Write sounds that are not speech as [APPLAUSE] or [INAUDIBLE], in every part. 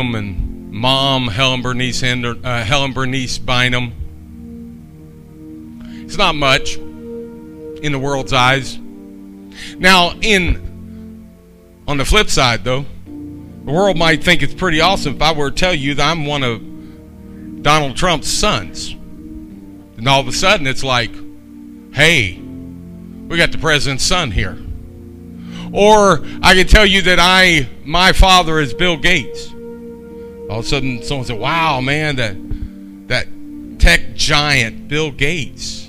and mom Helen Bernice Hender, uh, Helen Bernice Bynum. It's not much in the world's eyes. Now, in on the flip side, though, the world might think it's pretty awesome if I were to tell you that I'm one of Donald Trump's sons. And all of a sudden, it's like, hey, we got the president's son here. Or I could tell you that I, my father is Bill Gates. All of a sudden, someone said, "Wow, man, that that tech giant, Bill Gates."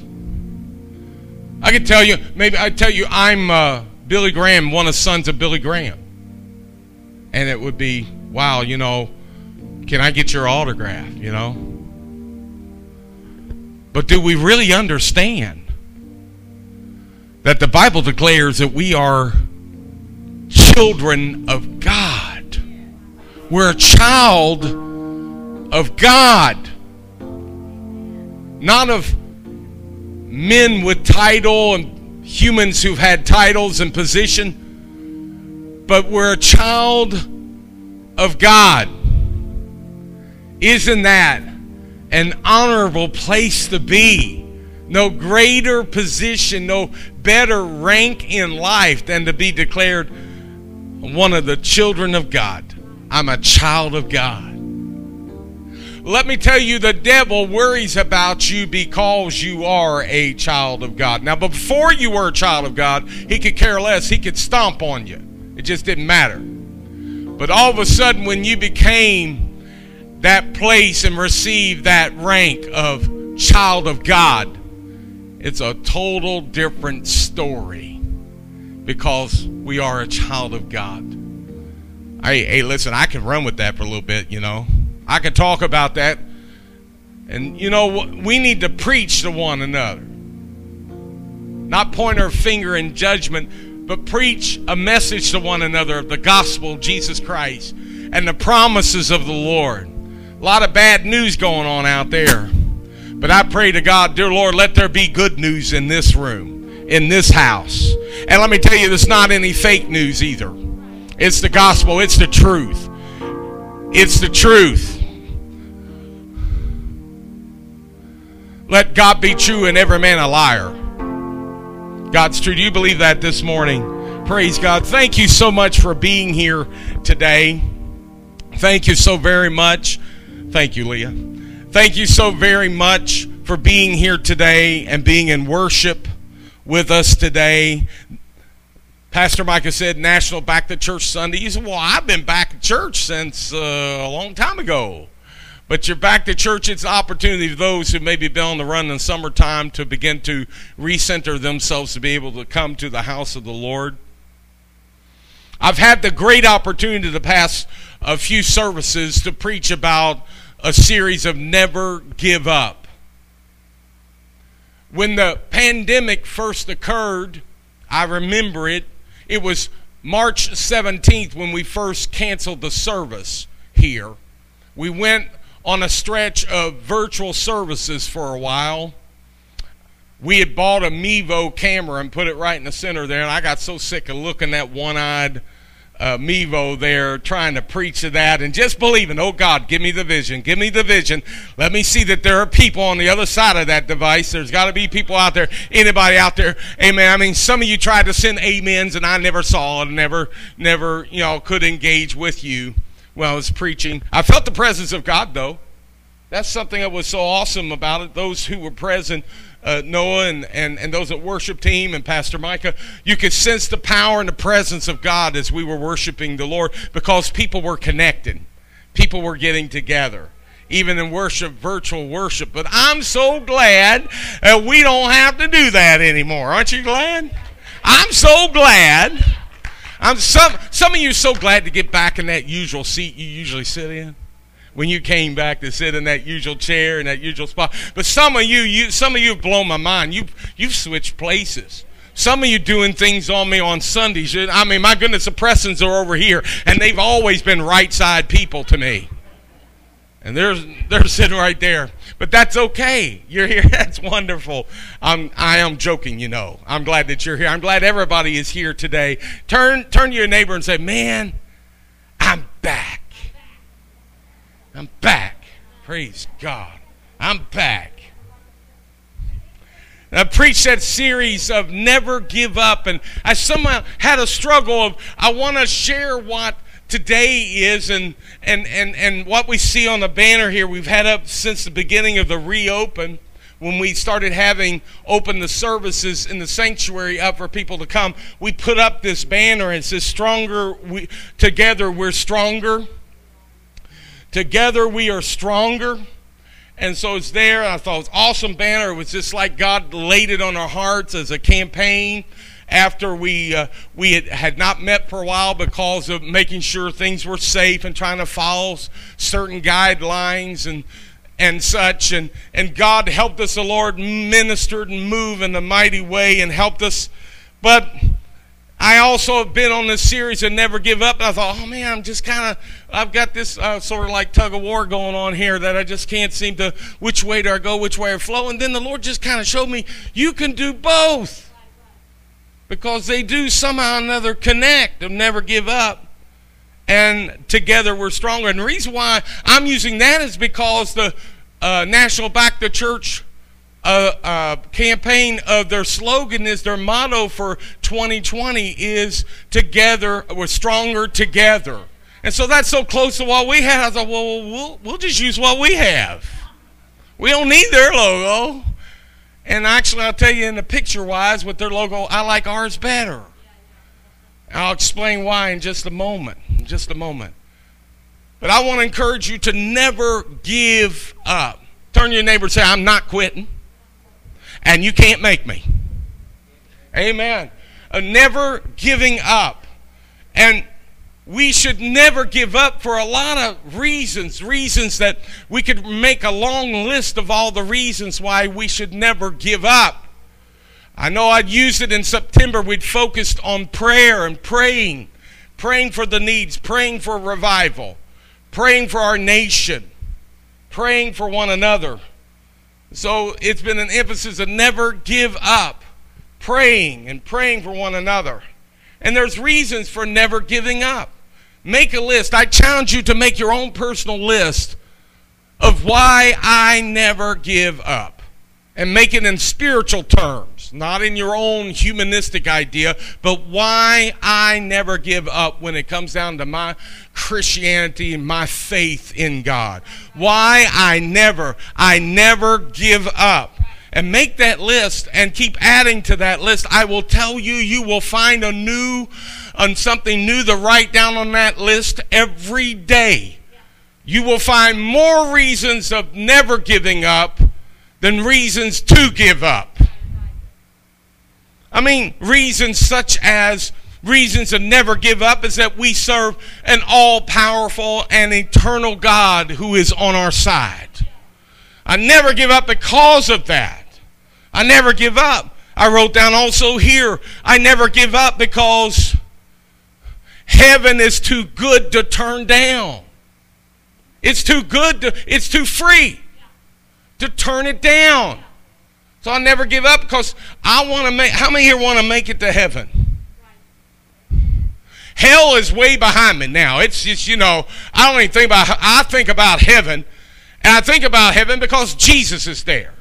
I can tell you, maybe I tell you, I'm uh, Billy Graham, one of the sons of Billy Graham, and it would be, "Wow, you know, can I get your autograph?" You know. But do we really understand that the Bible declares that we are children of God? We're a child of God, not of men with title and humans who've had titles and position, but we're a child of God. Isn't that an honorable place to be? No greater position, no better rank in life than to be declared one of the children of God. I'm a child of God. Let me tell you, the devil worries about you because you are a child of God. Now, before you were a child of God, he could care less. He could stomp on you. It just didn't matter. But all of a sudden, when you became that place and received that rank of child of God, it's a total different story because we are a child of God. Hey, hey, listen, I can run with that for a little bit, you know. I can talk about that. And, you know, we need to preach to one another. Not point our finger in judgment, but preach a message to one another of the gospel of Jesus Christ and the promises of the Lord. A lot of bad news going on out there. But I pray to God, dear Lord, let there be good news in this room, in this house. And let me tell you, there's not any fake news either. It's the gospel, it's the truth. It's the truth. Let God be true and every man a liar. God's true. Do you believe that this morning? Praise God. Thank you so much for being here today. Thank you so very much. Thank you, Leah. Thank you so very much for being here today and being in worship with us today. Pastor Micah said, National Back to Church Sunday. He said, Well, I've been back to church since uh, a long time ago. But you're back to church. It's an opportunity for those who maybe been on the run in summertime to begin to recenter themselves to be able to come to the house of the Lord. I've had the great opportunity to pass a few services to preach about a series of never give up. When the pandemic first occurred, I remember it it was March 17th when we first canceled the service here. We went on a stretch of virtual services for a while. We had bought a Mevo camera and put it right in the center there, and I got so sick of looking at one eyed uh, Mevo there trying to preach to that and just believing, oh God, give me the vision, give me the vision. Let me see that there are people on the other side of that device. There's got to be people out there, anybody out there. Amen. I mean, some of you tried to send amens and I never saw it, never, never, you know, could engage with you while I was preaching. I felt the presence of God though. That's something that was so awesome about it. Those who were present uh, Noah and, and, and those at worship team and Pastor Micah, you could sense the power and the presence of God as we were worshiping the Lord because people were connected. People were getting together even in worship, virtual worship. But I'm so glad that we don't have to do that anymore. Aren't you glad? I'm so glad. I'm some some of you so glad to get back in that usual seat you usually sit in when you came back to sit in that usual chair in that usual spot. But some of you, you some of you have blown my mind. You you've switched places. Some of you doing things on me on Sundays. I mean, my goodness, the Prestons are over here, and they've always been right side people to me. And they're they're [LAUGHS] sitting right there. But that's okay. You're here. [LAUGHS] That's wonderful. I'm I am joking, you know. I'm glad that you're here. I'm glad everybody is here today. Turn turn to your neighbor and say, "Man, I'm back." I'm back. Praise God. I'm back. I preached that series of never give up, and I somehow had a struggle of I want to share what today is and, and, and, and what we see on the banner here we've had up since the beginning of the reopen when we started having open the services in the sanctuary up for people to come we put up this banner and it says stronger we, together we're stronger together we are stronger and so it's there. I thought it was awesome banner. It was just like God laid it on our hearts as a campaign after we uh, we had, had not met for a while because of making sure things were safe and trying to follow certain guidelines and and such and and God helped us the Lord ministered and moved in a mighty way and helped us but I also have been on this series and never give up. And I thought, oh man, I'm just kind of, I've got this uh, sort of like tug of war going on here that I just can't seem to, which way do I go, which way I flow. And then the Lord just kind of showed me, you can do both. Because they do somehow or another connect and never give up. And together we're stronger. And the reason why I'm using that is because the uh, National Back to Church uh, uh, campaign of their slogan is their motto for 2020 is together we're stronger together. And so that's so close to what we have. I thought well we'll, we'll just use what we have. We don't need their logo. And actually i'll tell you in the picture wise with their logo i like ours better. I'll explain why in just a moment in just a moment. But i want to encourage you to never give up. Turn your neighbor and say i'm not quitting and you can't make me. Amen. Uh, never giving up. And we should never give up for a lot of reasons. Reasons that we could make a long list of all the reasons why we should never give up. I know I'd used it in September. We'd focused on prayer and praying, praying for the needs, praying for revival, praying for our nation, praying for one another. So it's been an emphasis to never give up praying and praying for one another. And there's reasons for never giving up. Make a list. I challenge you to make your own personal list of why I never give up. And make it in spiritual terms, not in your own humanistic idea, but why I never give up when it comes down to my Christianity and my faith in God. Why I never, I never give up. And make that list and keep adding to that list. I will tell you, you will find a new, on something new to write down on that list every day. You will find more reasons of never giving up than reasons to give up. I mean, reasons such as reasons to never give up is that we serve an all powerful and eternal God who is on our side. I never give up because of that. I never give up. I wrote down also here, I never give up because heaven is too good to turn down. It's too good to, it's too free to turn it down. So I never give up because I want to make, how many here want to make it to heaven? Hell is way behind me now. It's just, you know, I don't even think about, I think about heaven. And I think about heaven because Jesus is there.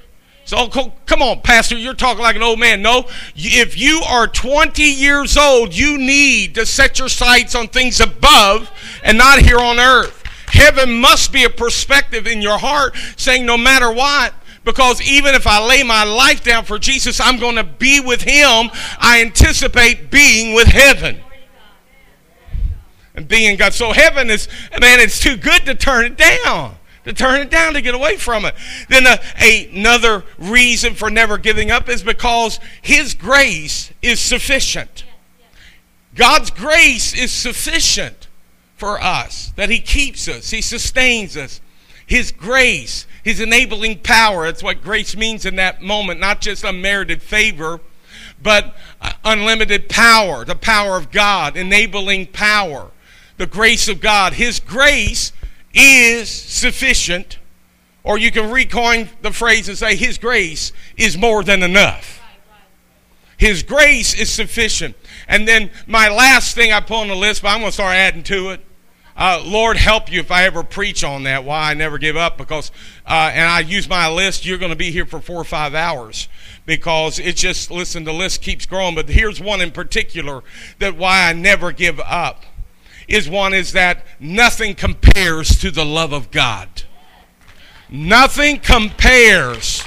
So come on, Pastor, you're talking like an old man. No, if you are 20 years old, you need to set your sights on things above and not here on earth. Heaven must be a perspective in your heart saying, no matter what, because even if I lay my life down for Jesus, I'm going to be with Him. I anticipate being with heaven and being God. So heaven is, man, it's too good to turn it down. To turn it down to get away from it. Then uh, another reason for never giving up is because His grace is sufficient. God's grace is sufficient for us, that He keeps us, He sustains us. His grace, His enabling power, that's what grace means in that moment, not just unmerited favor, but uh, unlimited power, the power of God, enabling power the grace of God. His grace is sufficient. Or you can recoin the phrase and say, His grace is more than enough. His grace is sufficient. And then my last thing I put on the list, but I'm going to start adding to it. Uh, Lord help you if I ever preach on that, why I never give up, because, uh, and I use my list, you're going to be here for four or five hours because it just, listen, the list keeps growing. But here's one in particular that why I never give up is one is that nothing compares to the love of God. Nothing compares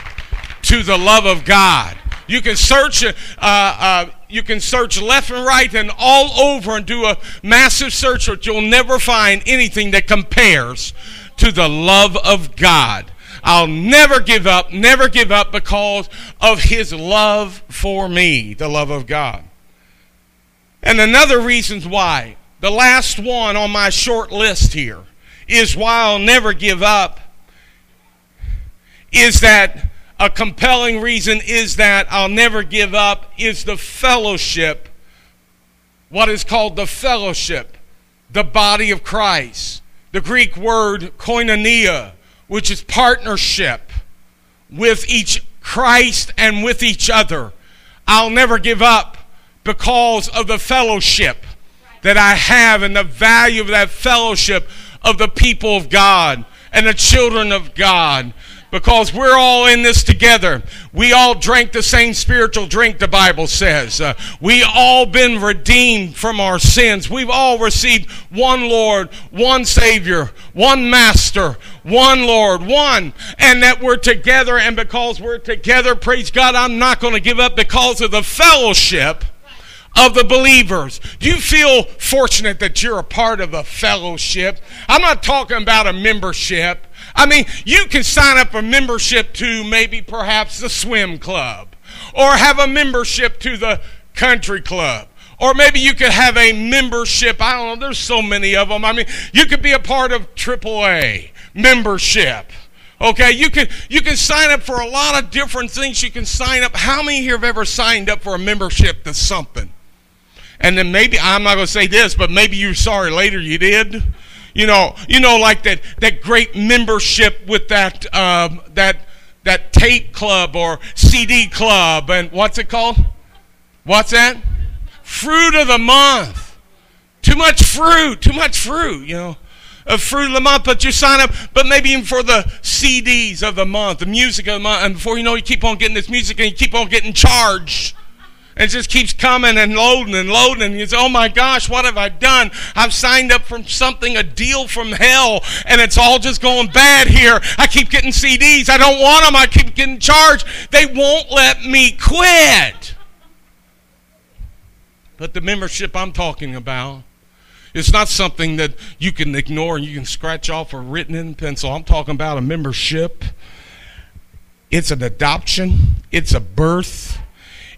to the love of God. You can search, uh, uh, you can search left and right and all over and do a massive search, but you'll never find anything that compares to the love of God. I'll never give up, never give up because of His love for me, the love of God. And another reason why, the last one on my short list here, is why I'll never give up, is that a compelling reason is that I'll never give up is the fellowship, what is called the fellowship, the body of Christ. The Greek word koinonia, which is partnership with each Christ and with each other. I'll never give up because of the fellowship that I have and the value of that fellowship of the people of God and the children of God because we're all in this together. We all drank the same spiritual drink, the Bible says. Uh, we all been redeemed from our sins. We've all received one Lord, one Savior, one Master, one Lord, one. And that we're together. And because we're together, praise God, I'm not going to give up because of the fellowship of the believers. Do you feel fortunate that you're a part of a fellowship? I'm not talking about a membership. I mean, you can sign up a membership to maybe perhaps the swim club or have a membership to the country club. Or maybe you could have a membership. I don't know. There's so many of them. I mean, you could be a part of AAA membership. Okay, you can you can sign up for a lot of different things. You can sign up. How many here have ever signed up for a membership to something? And then maybe I'm not going to say this, but maybe you're sorry later you did. You know, you know, like that that great membership with that um, that that tape club or CD club and what's it called? What's that? Fruit of the month. Too much fruit. Too much fruit. You know of fruit of the month, but you sign up, but maybe even for the CDs of the month, the music of the month, and before you know, you keep on getting this music and you keep on getting charged. And it just keeps coming and loading and loading. And you say, oh my gosh, what have I done? I've signed up for something, a deal from hell, and it's all just going bad here. I keep getting CDs. I don't want them. I keep getting charged. They won't let me quit. But the membership I'm talking about it's not something that you can ignore and you can scratch off or written in pencil. I'm talking about a membership. It's an adoption. It's a birth.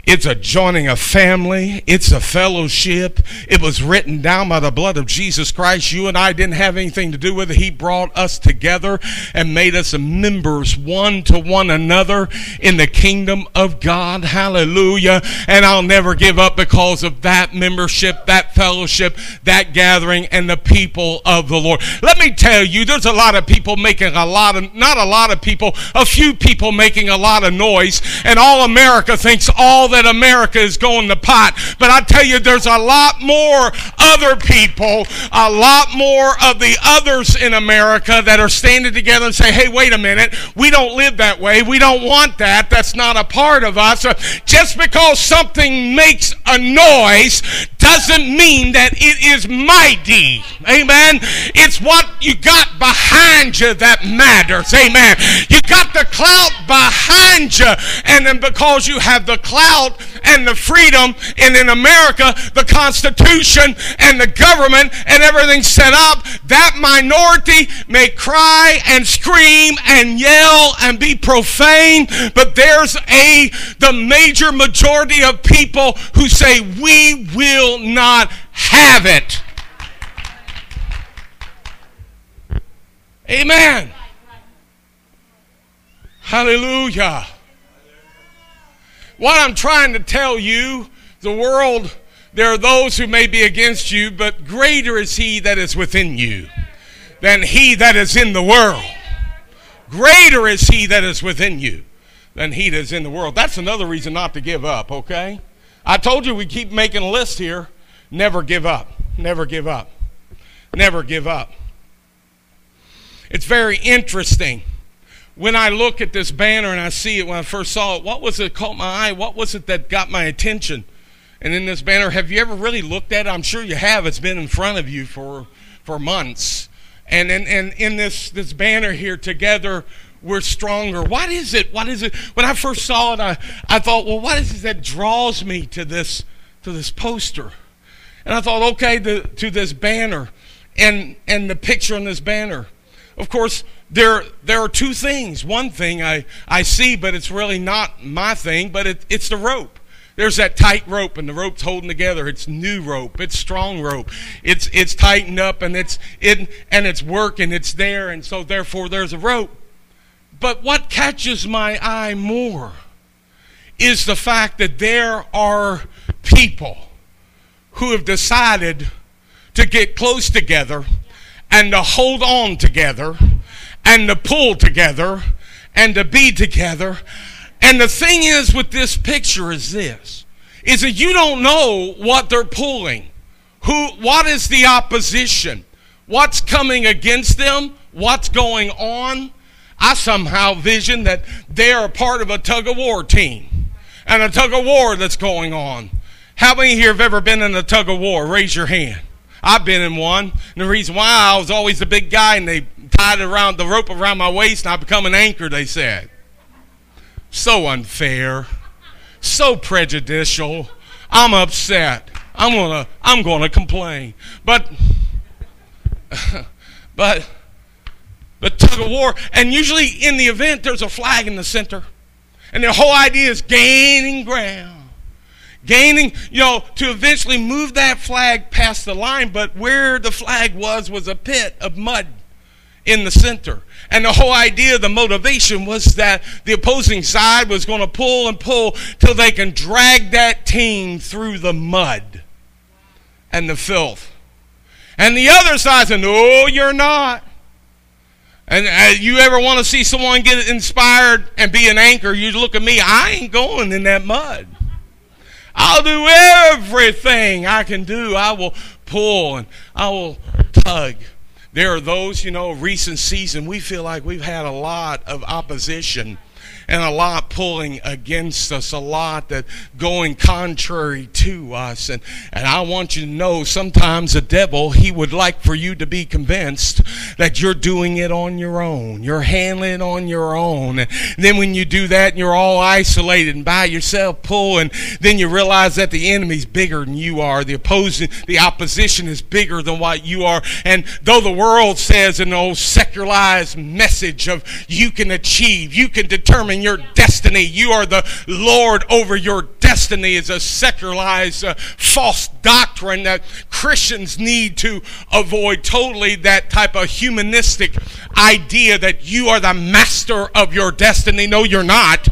It's a joining a family. It's a fellowship. It was written down by the blood of Jesus Christ. You and I didn't have anything to do with it. He brought us together and made us members one to one another in the kingdom of God. Hallelujah. And I'll never give up because of that membership, that fellowship, that gathering, and the people of the Lord. Let me tell you, there's a lot of people making a lot of, not a lot of people, a few people making a lot of noise, and all America thinks all that America is going to pot. But I tell you, there's a lot more other people, a lot more of the others in America that are standing together and say, hey, wait a minute, we don't live that way. We don't want that. That's not a part of us. Just because something makes a noise doesn't mean that it is mighty. Amen. It's what you got behind you that matters. Amen. You got the clout behind you. And then because you have the clout, and the freedom, and in America, the Constitution and the government and everything set up, that minority may cry and scream and yell and be profane, but there's a the major majority of people who say we will not have it. Amen. Hallelujah. What I'm trying to tell you, the world, there are those who may be against you, but greater is he that is within you than he that is in the world. Greater is he that is within you than he that is in the world. That's another reason not to give up, okay? I told you we keep making lists here. Never give up. Never give up. never give up. It's very interesting. When I look at this banner and I see it when I first saw it, what was it caught my eye? What was it that got my attention? And in this banner, have you ever really looked at it? I'm sure you have. It's been in front of you for, for months. And, and, and in this, this banner here, together we're stronger. What is it? What is it? When I first saw it, I, I thought, well, what is it that draws me to this, to this poster? And I thought, okay, the, to this banner and, and the picture on this banner. Of course, there, there are two things. One thing I, I see, but it's really not my thing, but it, it's the rope. There's that tight rope, and the rope's holding together. It's new rope. It's strong rope. It's it's tightened up, and it's it and it's working. It's there, and so therefore there's a rope. But what catches my eye more is the fact that there are people who have decided to get close together and to hold on together and to pull together and to be together. And the thing is with this picture is this is that you don't know what they're pulling. Who what is the opposition? What's coming against them? What's going on? I somehow vision that they're a part of a tug of war team and a tug of war that's going on. How many here have ever been in a tug of war? Raise your hand. I've been in one. And the reason why I was always the big guy and they tied around the rope around my waist and I become an anchor, they said. So unfair. So prejudicial. I'm upset. I'm gonna I'm gonna complain. But [LAUGHS] but the tug of war. And usually in the event, there's a flag in the center. And the whole idea is gaining ground. Gaining, you know, to eventually move that flag past the line. But where the flag was, was a pit of mud in the center. And the whole idea, the motivation was that the opposing side was going to pull and pull till they can drag that team through the mud and the filth. And the other side said, No, you're not. And uh, you ever want to see someone get inspired and be an anchor, you look at me, I ain't going in that mud. I'll do everything I can do. I will pull and I will tug. There are those, you know, recent season, we feel like we've had a lot of opposition and a lot pulling against us, a lot that going contrary to us. And, and I want you to know sometimes the devil, he would like for you to be convinced that you're doing it on your own. You're handling it on your own. And then when you do that and you're all isolated and by yourself pulling, then you realize that the enemy's bigger than you are. The opposing, the opposition is bigger than what you are. And though the world says an old secularized message of you can achieve, you can determine your destiny. You are the Lord over your destiny is a secularized uh, false doctrine that Christians need to avoid totally that type of humanistic idea that you are the master of your destiny. No, you're not.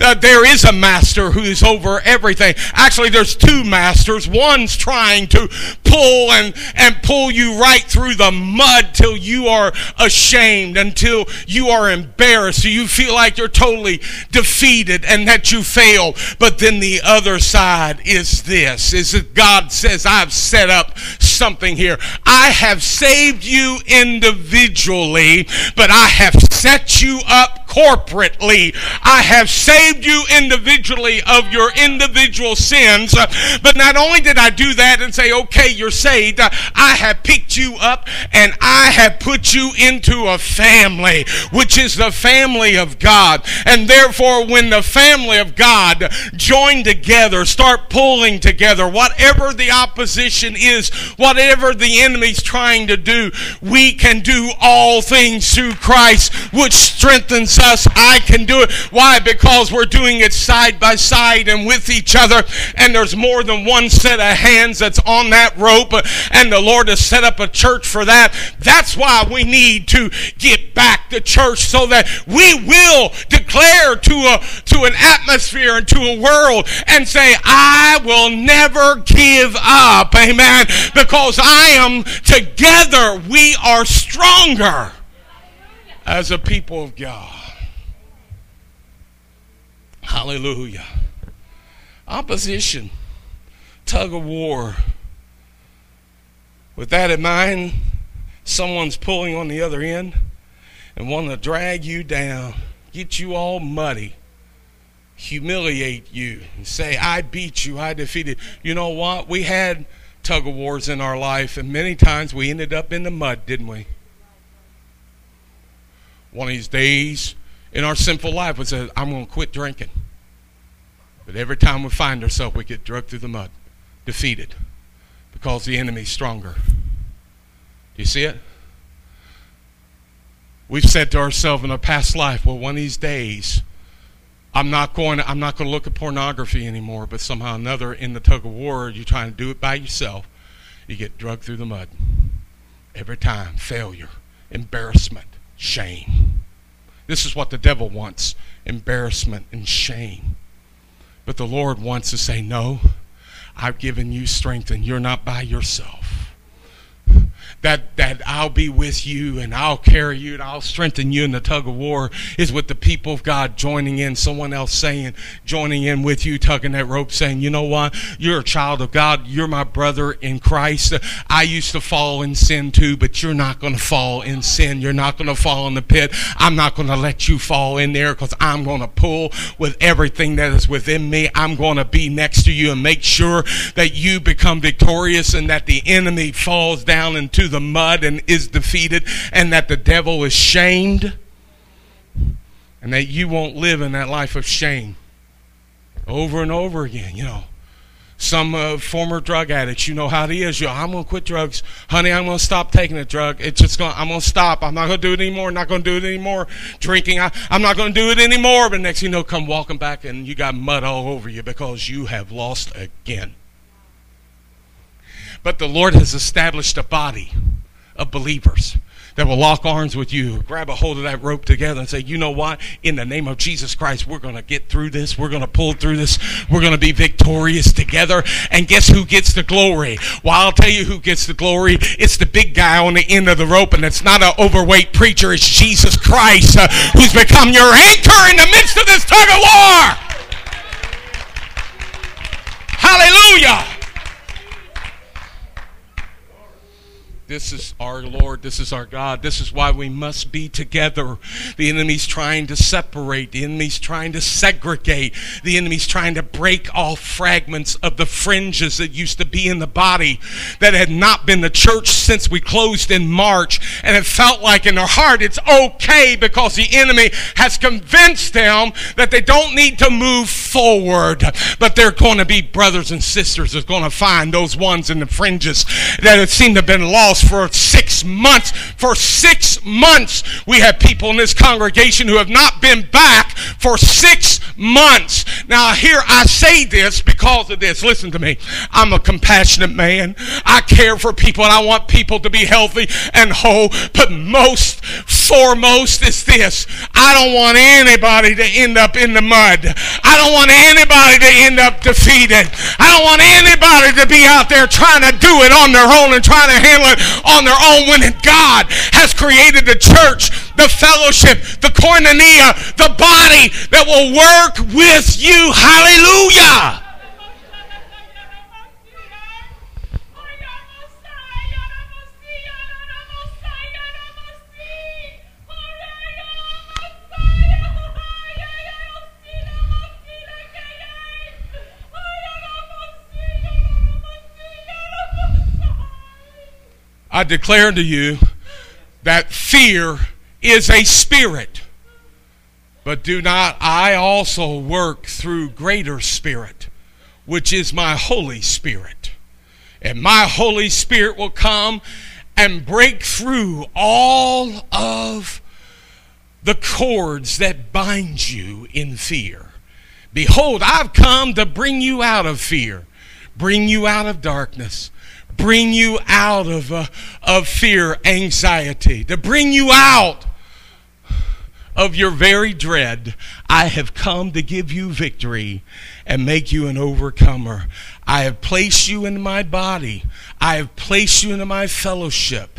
Uh, there is a master who is over everything. Actually, there's two masters. One's trying to pull and, and pull you right through the mud till you are ashamed, until you are embarrassed, so you feel like you're totally defeated and that you fail. But then the other side is this, is that God says, I've set up something here. I have saved you individually, but I have set you up corporately. I have saved you individually of your individual sins. But not only did I do that and say, okay, you're saved, I have picked you up and I have put you into a family, which is the family of God. And therefore, when the family of God join together, start pulling together, whatever the opposition is, whatever the enemy's trying to do, we can do all things through Christ, which strengthens us. I can do it. Why? Because we're doing it side by side and with each other, and there's more than one set of hands that's on that rope, and the Lord has set up a church for that. That's why we need to get back to church so that we will declare to a to an atmosphere and to a world and say, I will never give up. Amen. Because I am together, we are stronger as a people of God. Hallelujah. Opposition, tug of war. With that in mind, someone's pulling on the other end and want to drag you down, get you all muddy, humiliate you, and say, I beat you, I defeated. You know what? We had tug of wars in our life, and many times we ended up in the mud, didn't we? One of these days in our sinful life, we said, I'm going to quit drinking. But every time we find ourselves, we get dragged through the mud, defeated, because the enemy's stronger. Do you see it? We've said to ourselves in our past life, well, one of these days, I'm not going to, I'm not going to look at pornography anymore, but somehow another in the tug of war, you're trying to do it by yourself. You get drugged through the mud. Every time, failure, embarrassment, shame. This is what the devil wants embarrassment and shame. But the Lord wants to say, No, I've given you strength and you're not by yourself that, that I'll be with you and I'll carry you and I'll strengthen you in the tug of war is with the people of God joining in, someone else saying, joining in with you, tugging that rope, saying, you know what? You're a child of God. You're my brother in Christ. I used to fall in sin too, but you're not going to fall in sin. You're not going to fall in the pit. I'm not going to let you fall in there because I'm going to pull with everything that is within me. I'm going to be next to you and make sure that you become victorious and that the enemy falls down into the mud and is defeated, and that the devil is shamed, and that you won't live in that life of shame over and over again, you know. Some uh, former drug addicts, you know how it is. You, I'm gonna quit drugs, honey. I'm gonna stop taking a drug. It's just gonna. I'm gonna stop. I'm not gonna do it anymore. Not gonna do it anymore. Drinking. I, I'm not gonna do it anymore. But next, you know, come walking back and you got mud all over you because you have lost again. But the Lord has established a body of believers that will lock arms with you, grab a hold of that rope together and say, you know what? In the name of Jesus Christ, we're going to get through this. We're going to pull through this. We're going to be victorious together. And guess who gets the glory? Well, I'll tell you who gets the glory. It's the big guy on the end of the rope, and it's not an overweight preacher. It's Jesus Christ uh, who's become your anchor in the midst of this tug of war. Hallelujah. This is our Lord. This is our God. This is why we must be together. The enemy's trying to separate. The enemy's trying to segregate. The enemy's trying to break off fragments of the fringes that used to be in the body that had not been the church since we closed in March. And it felt like in their heart it's okay because the enemy has convinced them that they don't need to move forward. But they're going to be brothers and sisters that's going to find those ones in the fringes that had seemed to have been lost for six months. For six months, we have people in this congregation who have not been back for six months. Now, here I say this because of this. Listen to me. I'm a compassionate man. I care for people and I want people to be healthy and whole. But most foremost is this I don't want anybody to end up in the mud. I don't want anybody to end up defeated. I don't want anybody to be out there trying to do it on their own and trying to handle it on their own when God has created the church, the fellowship, the koinonia, the body that will work with you. Hallelujah. I declare to you that fear is a spirit. But do not I also work through greater spirit, which is my Holy Spirit. And my Holy Spirit will come and break through all of the cords that bind you in fear. Behold, I've come to bring you out of fear, bring you out of darkness, bring you out of, uh, of fear, anxiety, to bring you out of your very dread. I have come to give you victory and make you an overcomer. I have placed you in my body. I have placed you into my fellowship.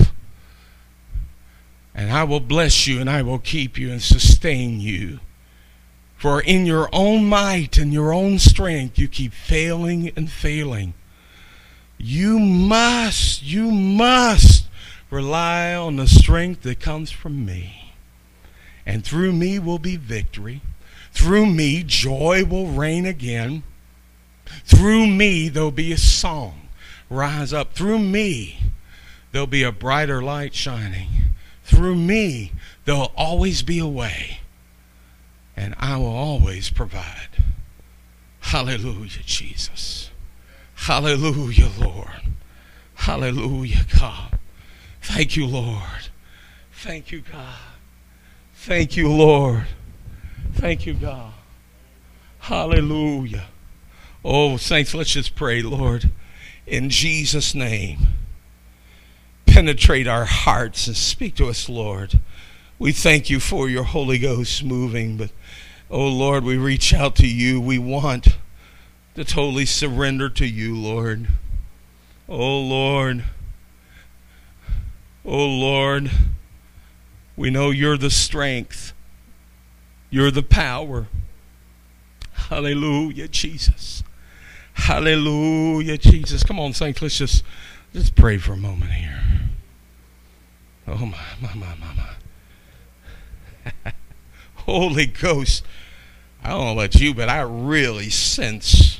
And I will bless you and I will keep you and sustain you. For in your own might and your own strength, you keep failing and failing. You must, you must rely on the strength that comes from me. And through me will be victory. Through me, joy will reign again. Through me, there'll be a song rise up. Through me, there'll be a brighter light shining. Through me, there'll always be a way. And I will always provide. Hallelujah, Jesus. Hallelujah, Lord. Hallelujah, God. Thank you, Lord. Thank you, God. Thank you, Lord. Thank you, God. Hallelujah. Oh, saints, let's just pray, Lord, in Jesus' name. Penetrate our hearts and speak to us, Lord. We thank you for your Holy Ghost moving, but oh Lord, we reach out to you. We want to totally surrender to you, Lord. Oh Lord. Oh Lord. We know you're the strength. You're the power. Hallelujah, Jesus. Hallelujah, Jesus. Come on, saints. Let's just just pray for a moment here. Oh my, my, my, my, my. [LAUGHS] Holy Ghost. I don't know about you, but I really sense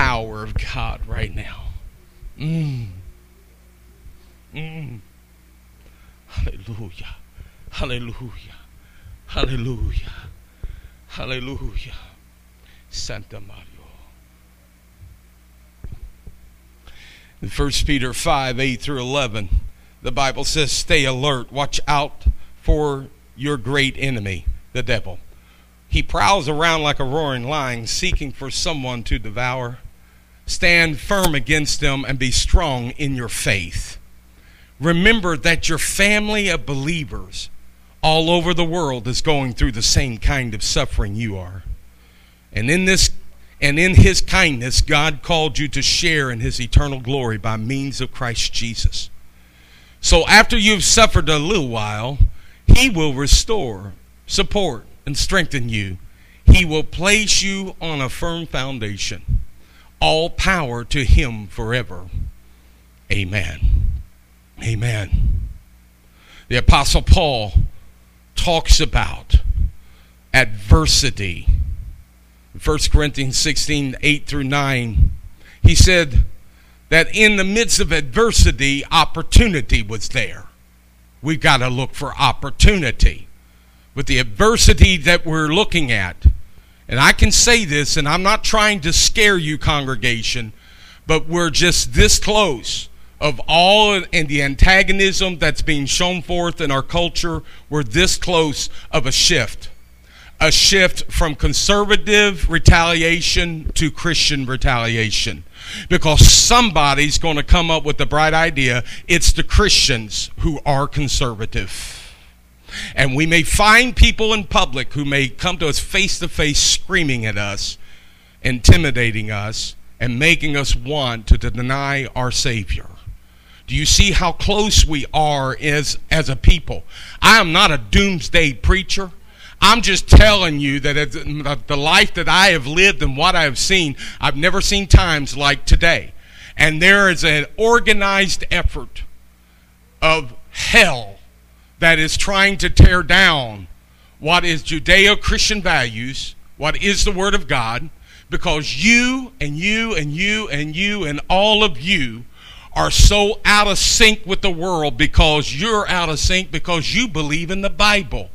power of God right now. Mm. Mm. Hallelujah. Hallelujah. Hallelujah. Hallelujah. Santa Mario. In 1 Peter 5 8 through 11, the Bible says, Stay alert, watch out for your great enemy, the devil. He prowls around like a roaring lion, seeking for someone to devour. Stand firm against them and be strong in your faith. Remember that your family of believers all over the world is going through the same kind of suffering you are. And in this and in his kindness God called you to share in his eternal glory by means of Christ Jesus. So after you've suffered a little while, he will restore, support and strengthen you. He will place you on a firm foundation. All power to him forever. Amen. Amen. The Apostle Paul talks about adversity. 1 Corinthians 16, 8 through 9, he said that in the midst of adversity, opportunity was there. We've got to look for opportunity. But the adversity that we're looking at, and I can say this, and I'm not trying to scare you, congregation, but we're just this close of all and the antagonism that's being shown forth in our culture, we're this close of a shift. A shift from conservative retaliation to Christian retaliation. Because somebody's going to come up with the bright idea it's the Christians who are conservative. And we may find people in public who may come to us face to face screaming at us, intimidating us, and making us want to deny our Savior. Do you see how close we are as, as a people? I am not a doomsday preacher. I'm just telling you that the life that I have lived and what I have seen, I've never seen times like today. And there is an organized effort of hell that is trying to tear down what is Judeo Christian values, what is the Word of God, because you and you and you and you and all of you are so out of sync with the world because you're out of sync because you believe in the Bible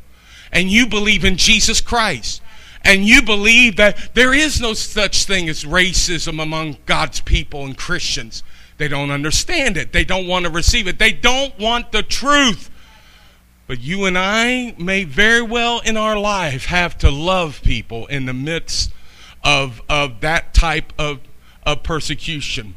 and you believe in Jesus Christ and you believe that there is no such thing as racism among God's people and Christians. They don't understand it. They don't want to receive it. They don't want the truth. But you and I may very well in our life have to love people in the midst of, of that type of, of persecution.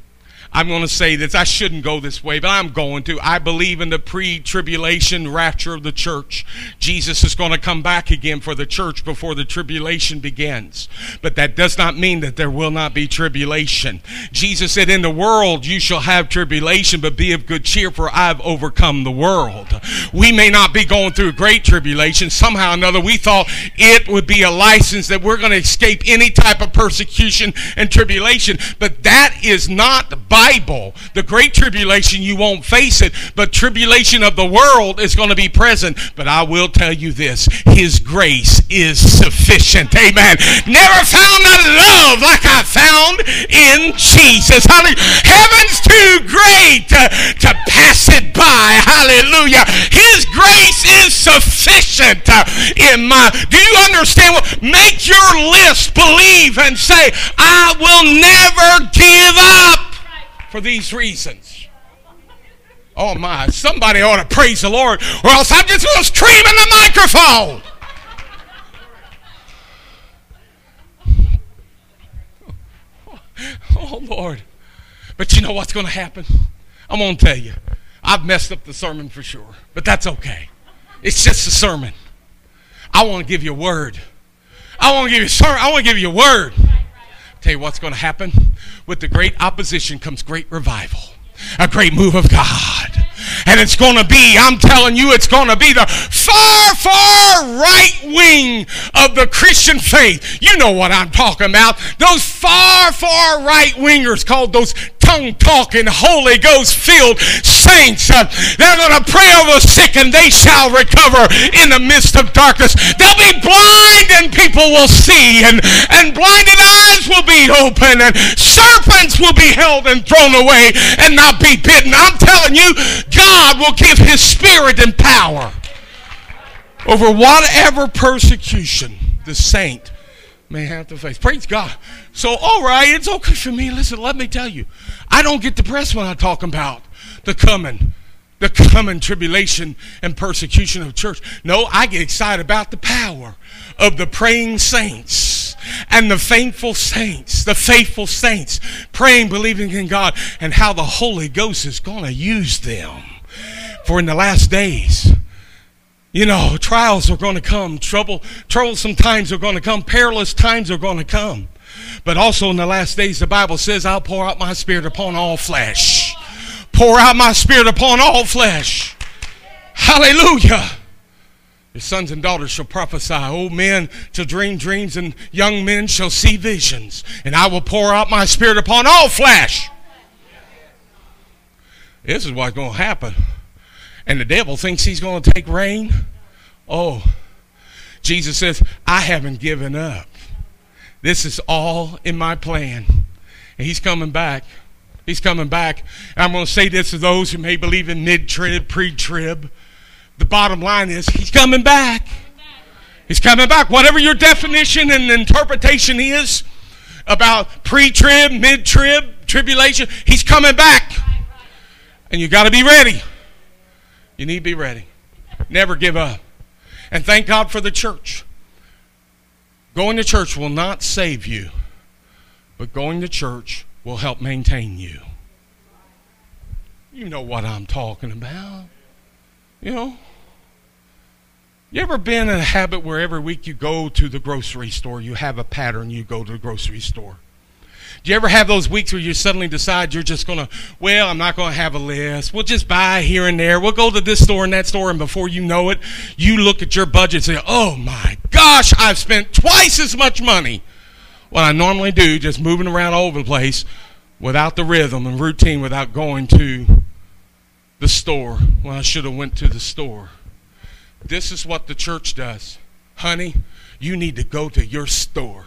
I'm going to say this. I shouldn't go this way, but I'm going to. I believe in the pre tribulation rapture of the church. Jesus is going to come back again for the church before the tribulation begins. But that does not mean that there will not be tribulation. Jesus said, In the world you shall have tribulation, but be of good cheer, for I've overcome the world. We may not be going through great tribulation. Somehow or another, we thought it would be a license that we're going to escape any type of persecution and tribulation. But that is not Bible. The great tribulation, you won't face it, but tribulation of the world is going to be present. But I will tell you this His grace is sufficient. Amen. Never found a love like I found in Jesus. Hallelujah. Heaven's too great to, to pass it by. Hallelujah. His grace is sufficient uh, in my. Do you understand what? Make your list believe and say, I will never give up for these reasons. Oh my, somebody ought to praise the Lord, or else I'm just going to scream in the microphone. [LAUGHS] Oh Lord. But you know what's going to happen? I'm going to tell you. I've messed up the sermon for sure, but that's okay. It's just a sermon. I want to give you a word. I want to give you a sermon. I want to give you a word. Tell you what's going to happen. With the great opposition comes great revival, a great move of God. And it's going to be, I'm telling you, it's going to be the far, far right wing of the Christian faith. You know what I'm talking about. Those far, far right wingers called those tongue talking, Holy Ghost filled saints. Uh, they're going to pray over the sick and they shall recover in the midst of darkness. They'll be blind and people will see, and, and blinded eyes will be open, and serpents will be held and thrown away and not be bitten. I'm telling you, God will give his spirit and power over whatever persecution the saint may have to face. Praise God. So, all right, it's okay for me. Listen, let me tell you, I don't get depressed when I talk about the coming, the coming tribulation and persecution of church. No, I get excited about the power of the praying saints and the faithful saints, the faithful saints, praying, believing in God, and how the Holy Ghost is going to use them. For in the last days, you know, trials are going to come, trouble, troublesome times are going to come, perilous times are going to come. But also in the last days, the Bible says, I'll pour out my spirit upon all flesh. Pour out my spirit upon all flesh. Hallelujah. Your sons and daughters shall prophesy. Old men shall dream dreams, and young men shall see visions. And I will pour out my spirit upon all flesh. This is what's going to happen. And the devil thinks he's going to take reign. Oh, Jesus says, I haven't given up. This is all in my plan. And he's coming back. He's coming back. And I'm going to say this to those who may believe in mid trib, pre trib. The bottom line is, he's coming back. He's coming back. Whatever your definition and interpretation is about pre trib, mid trib, tribulation, he's coming back. And you got to be ready. You need to be ready. Never give up. And thank God for the church. Going to church will not save you, but going to church will help maintain you. You know what I'm talking about. You know? You ever been in a habit where every week you go to the grocery store, you have a pattern, you go to the grocery store? Do you ever have those weeks where you suddenly decide you're just going to, well, I'm not going to have a list. We'll just buy here and there. We'll go to this store and that store, and before you know it, you look at your budget and say, oh my gosh, I've spent twice as much money what I normally do, just moving around all over the place without the rhythm and routine, without going to the store when I should have went to the store. This is what the church does. Honey, you need to go to your store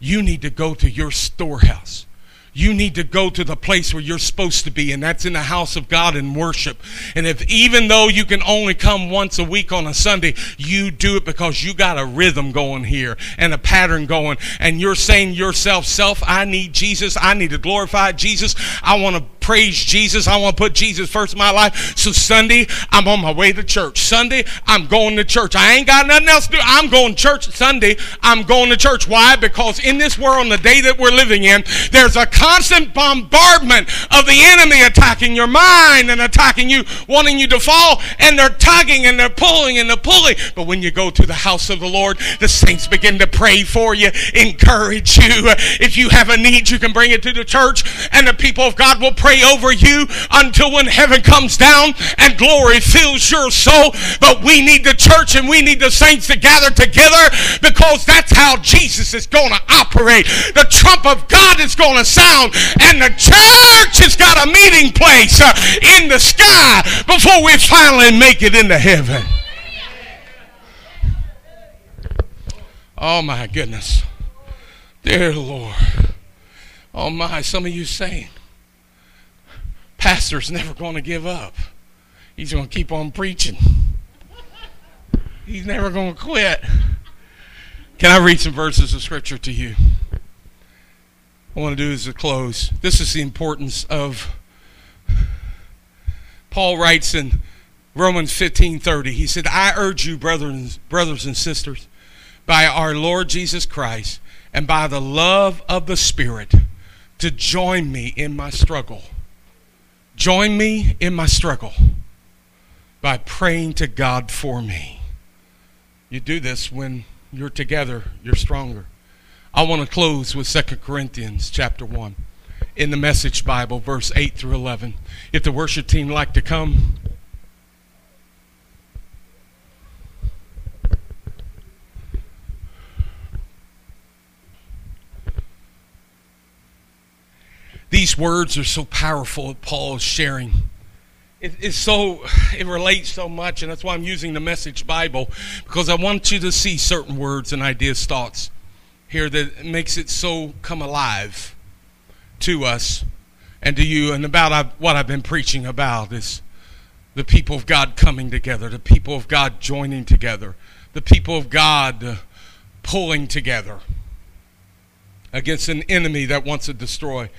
you need to go to your storehouse. You need to go to the place where you're supposed to be, and that's in the house of God and worship. And if even though you can only come once a week on a Sunday, you do it because you got a rhythm going here and a pattern going, and you're saying yourself, Self, I need Jesus. I need to glorify Jesus. I want to praise Jesus. I want to put Jesus first in my life. So Sunday, I'm on my way to church. Sunday, I'm going to church. I ain't got nothing else to do. I'm going to church Sunday. I'm going to church. Why? Because in this world, in the day that we're living in, there's a constant bombardment of the enemy attacking your mind and attacking you, wanting you to fall, and they're tugging and they're pulling and they're pulling. But when you go to the house of the Lord, the saints begin to pray for you, encourage you. If you have a need, you can bring it to the church, and the people of God will pray over you until when heaven comes down and glory fills your soul. But we need the church and we need the saints to gather together because that's how Jesus is going to operate. The trump of God is going to sound and the church has got a meeting place uh, in the sky before we finally make it into heaven. Oh my goodness. Dear Lord. Oh my, some of you saying, Pastor's never going to give up. He's going to keep on preaching. He's never going to quit. Can I read some verses of Scripture to you? I want to do is to close. This is the importance of Paul writes in Romans 15:30. He said, "I urge you, brothers, brothers and sisters, by our Lord Jesus Christ and by the love of the Spirit, to join me in my struggle. Join me in my struggle by praying to God for me." You do this when you're together, you're stronger. I want to close with 2 Corinthians chapter 1 in the Message Bible, verse 8 through 11. If the worship team like to come. These words are so powerful that Paul is sharing it, it's so it relates so much and that's why i'm using the message bible because i want you to see certain words and ideas thoughts here that makes it so come alive to us and to you and about what i've been preaching about is the people of god coming together the people of god joining together the people of god pulling together against an enemy that wants to destroy.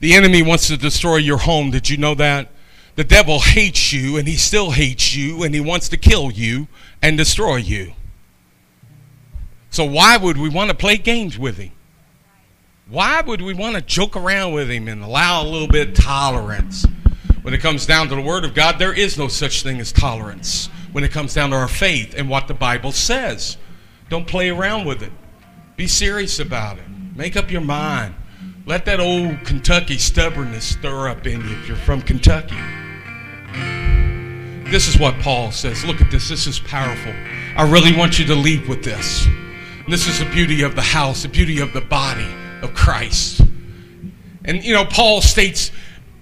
The enemy wants to destroy your home. Did you know that? The devil hates you and he still hates you and he wants to kill you and destroy you. So, why would we want to play games with him? Why would we want to joke around with him and allow a little bit of tolerance? When it comes down to the Word of God, there is no such thing as tolerance. When it comes down to our faith and what the Bible says, don't play around with it. Be serious about it. Make up your mind. Let that old Kentucky stubbornness stir up in you if you're from Kentucky. This is what Paul says. Look at this. This is powerful. I really want you to leave with this. This is the beauty of the house, the beauty of the body of Christ. And, you know, Paul states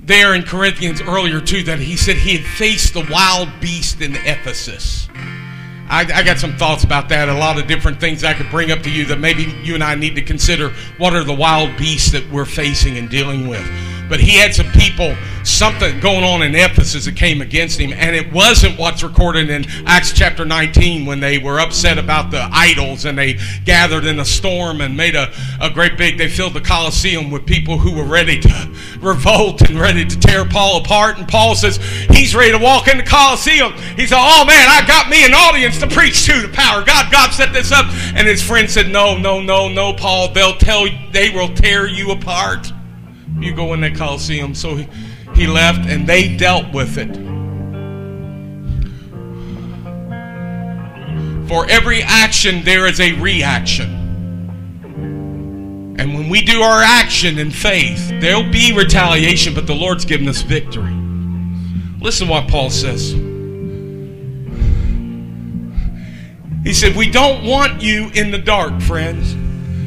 there in Corinthians earlier, too, that he said he had faced the wild beast in Ephesus. I, I, got some thoughts about that. A lot of different things I could bring up to you that maybe you and I need to consider. What are the wild beasts that we're facing and dealing with? But he had some people, something going on in Ephesus that came against him. And it wasn't what's recorded in Acts chapter 19 when they were upset about the idols and they gathered in a storm and made a, a great big, they filled the Colosseum with people who were ready to [LAUGHS] revolt and ready to tear Paul apart. And Paul says he's ready to walk in the Colosseum. He said, Oh man, I got me an audience to preach to the power. God, God set this up. And his friend said, No, no, no, no, Paul. They'll tell they will tear you apart you go in that Coliseum. So he, he left and they dealt with it. For every action, there is a reaction. And when we do our action in faith, there'll be retaliation, but the Lord's given us victory. Listen what Paul says. He said, We don't want you in the dark, friends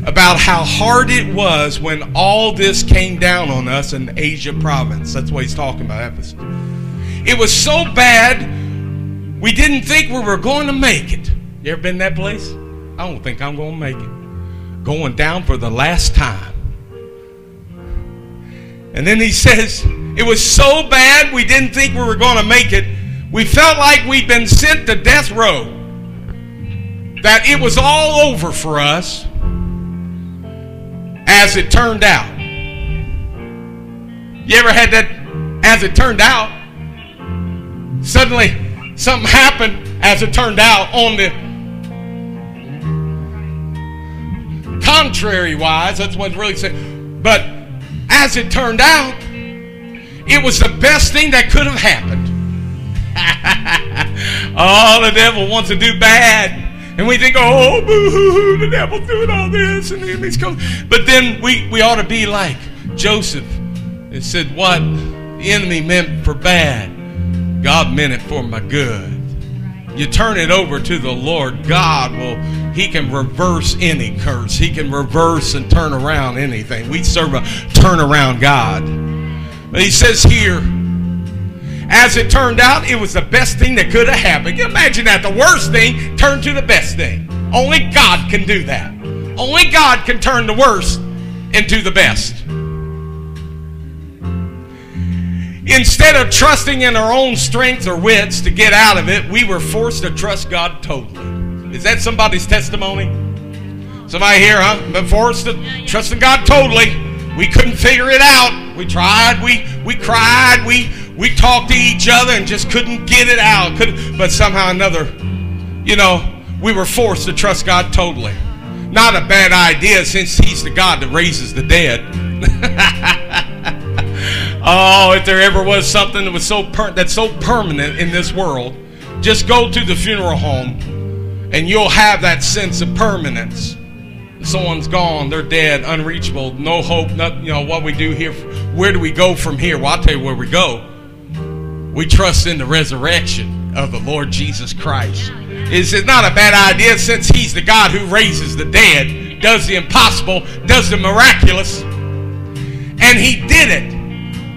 about how hard it was when all this came down on us in Asia province. That's what he's talking about, Ephesus. It was so bad, we didn't think we were going to make it. You ever been that place? I don't think I'm going to make it. Going down for the last time. And then he says, it was so bad we didn't think we were going to make it. We felt like we'd been sent to death row. That it was all over for us as it turned out. You ever had that as it turned out? Suddenly something happened as it turned out on the contrary wise. That's what really said. But as it turned out, it was the best thing that could have happened. [LAUGHS] oh, the devil wants to do bad. And we think, oh, boo hoo hoo, the devil's doing all this, and the enemy's coming. But then we, we ought to be like Joseph. It said, what the enemy meant for bad, God meant it for my good. You turn it over to the Lord, God will He can reverse any curse. He can reverse and turn around anything. We serve a turnaround God. But he says here, as it turned out, it was the best thing that could have happened. Imagine that. The worst thing turned to the best thing. Only God can do that. Only God can turn the worst into the best. Instead of trusting in our own strength or wits to get out of it, we were forced to trust God totally. Is that somebody's testimony? Somebody here, huh? Been forced to trust in God totally. We couldn't figure it out. We tried. We we cried. We we talked to each other and just couldn't get it out. Could, but somehow another, you know, we were forced to trust God totally. Not a bad idea since He's the God that raises the dead. [LAUGHS] Oh, if there ever was something that was so per- that's so permanent in this world, just go to the funeral home and you'll have that sense of permanence. Someone's gone, they're dead, unreachable, no hope, not, you know, what we do here. Where do we go from here? Well, I'll tell you where we go. We trust in the resurrection of the Lord Jesus Christ. It's not a bad idea since He's the God who raises the dead, does the impossible, does the miraculous, and He did it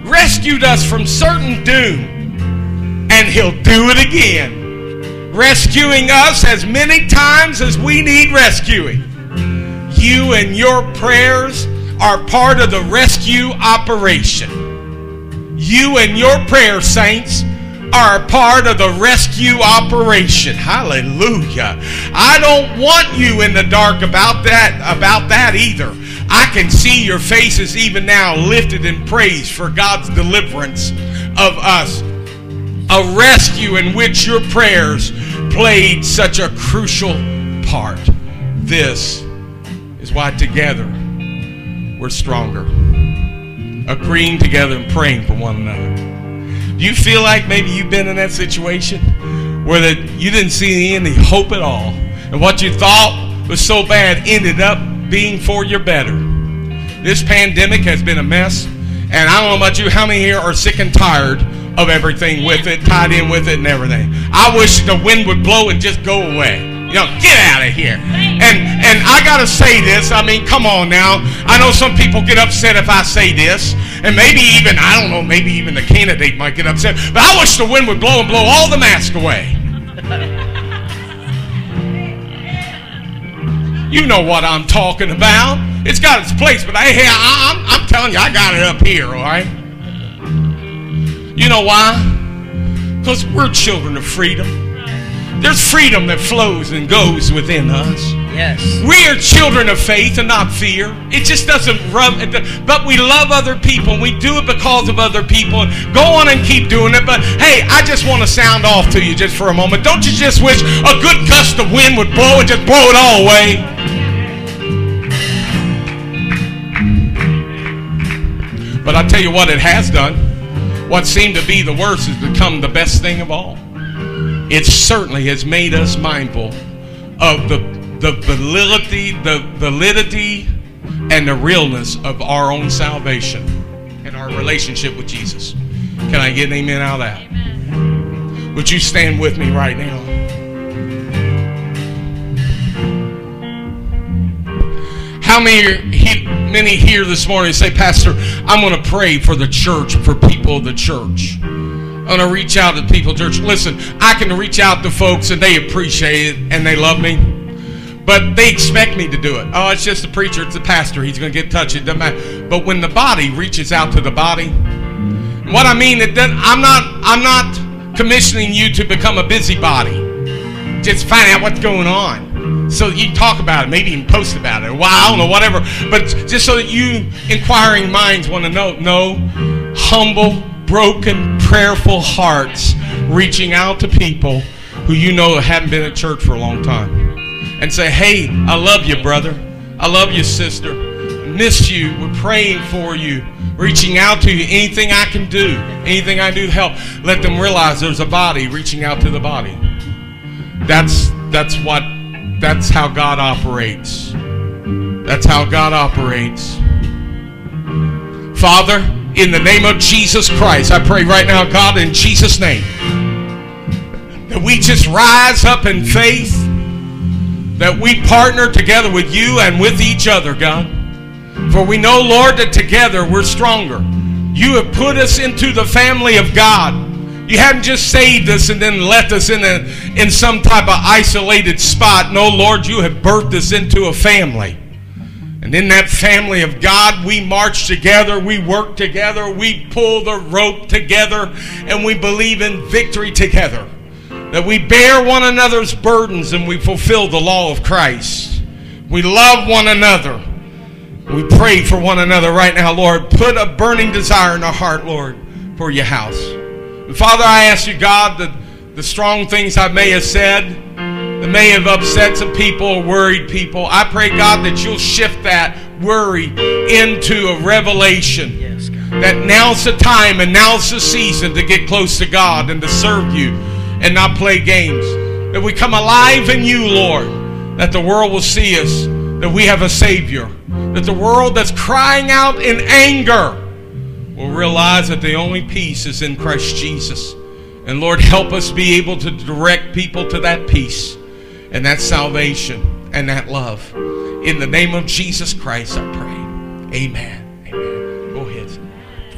rescued us from certain doom, and He'll do it again, rescuing us as many times as we need rescuing. You and your prayers are part of the rescue operation. You and your prayer, saints, are a part of the rescue operation. Hallelujah. I don't want you in the dark about that about that either. I can see your faces even now lifted in praise for God's deliverance of us. A rescue in which your prayers played such a crucial part. This is why together we're stronger. Agreeing together and praying for one another. Do you feel like maybe you've been in that situation where that you didn't see any hope at all, and what you thought was so bad ended up being for your better? This pandemic has been a mess, and I don't know about you, how many here are sick and tired of everything with it, tied in with it, and everything? I wish the wind would blow and just go away. You know, get out of here. And and I gotta say this. I mean, come on now. I know some people get upset if I say this, and maybe even I don't know. Maybe even the candidate might get upset. But I wish the wind would blow and blow all the masks away. You know what I'm talking about. It's got its place, but I, hey, I, I'm, I'm telling you, I got it up here, all right? You know why? Because we're children of freedom. There's freedom that flows and goes within us. Yes. We are children of faith and not fear. It just doesn't rub. But we love other people. We do it because of other people. Go on and keep doing it. But hey, I just want to sound off to you just for a moment. Don't you just wish a good gust of wind would blow and just blow it all away? But I tell you what, it has done. What seemed to be the worst has become the best thing of all. It certainly has made us mindful of the, the validity, the validity, and the realness of our own salvation and our relationship with Jesus. Can I get an amen out of that? Amen. Would you stand with me right now? How many many here this morning say, Pastor, I'm going to pray for the church, for people of the church. I'm going to reach out to people, church. Listen, I can reach out to folks and they appreciate it and they love me. But they expect me to do it. Oh, it's just the preacher, it's the pastor. He's going to get touched. It doesn't matter. But when the body reaches out to the body, what I mean, it doesn't, I'm not, I'm not commissioning you to become a busybody. Just find out what's going on so you talk about it, maybe even post about it. Well, I don't know, whatever. But just so that you inquiring minds want to know. No, humble, broken, prayerful hearts reaching out to people who you know haven't been at church for a long time, and say, "Hey, I love you, brother. I love you, sister. Miss you. We're praying for you." Reaching out to you, anything I can do, anything I do to help, let them realize there's a body reaching out to the body. That's that's what that's how God operates. That's how God operates. Father, in the name of Jesus Christ, I pray right now, God, in Jesus' name, that we just rise up in faith that we partner together with you and with each other, God. For we know, Lord, that together we're stronger. You have put us into the family of God. You haven't just saved us and then left us in, a, in some type of isolated spot. No, Lord, you have birthed us into a family. And in that family of God, we march together, we work together, we pull the rope together, and we believe in victory together. That we bear one another's burdens and we fulfill the law of Christ. We love one another. We pray for one another right now, Lord. Put a burning desire in our heart, Lord, for your house. And Father, I ask you, God, that the strong things I may have said, that may have upset some people or worried people, I pray, God, that you'll shift that worry into a revelation. Yes, God. That now's the time and now's the season to get close to God and to serve you and not play games. That we come alive in you, Lord. That the world will see us. That we have a Savior. That the world that's crying out in anger will realize that the only peace is in Christ Jesus. And Lord, help us be able to direct people to that peace and that salvation and that love. In the name of Jesus Christ, I pray. Amen. Amen. Go ahead.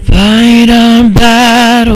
Fight on back.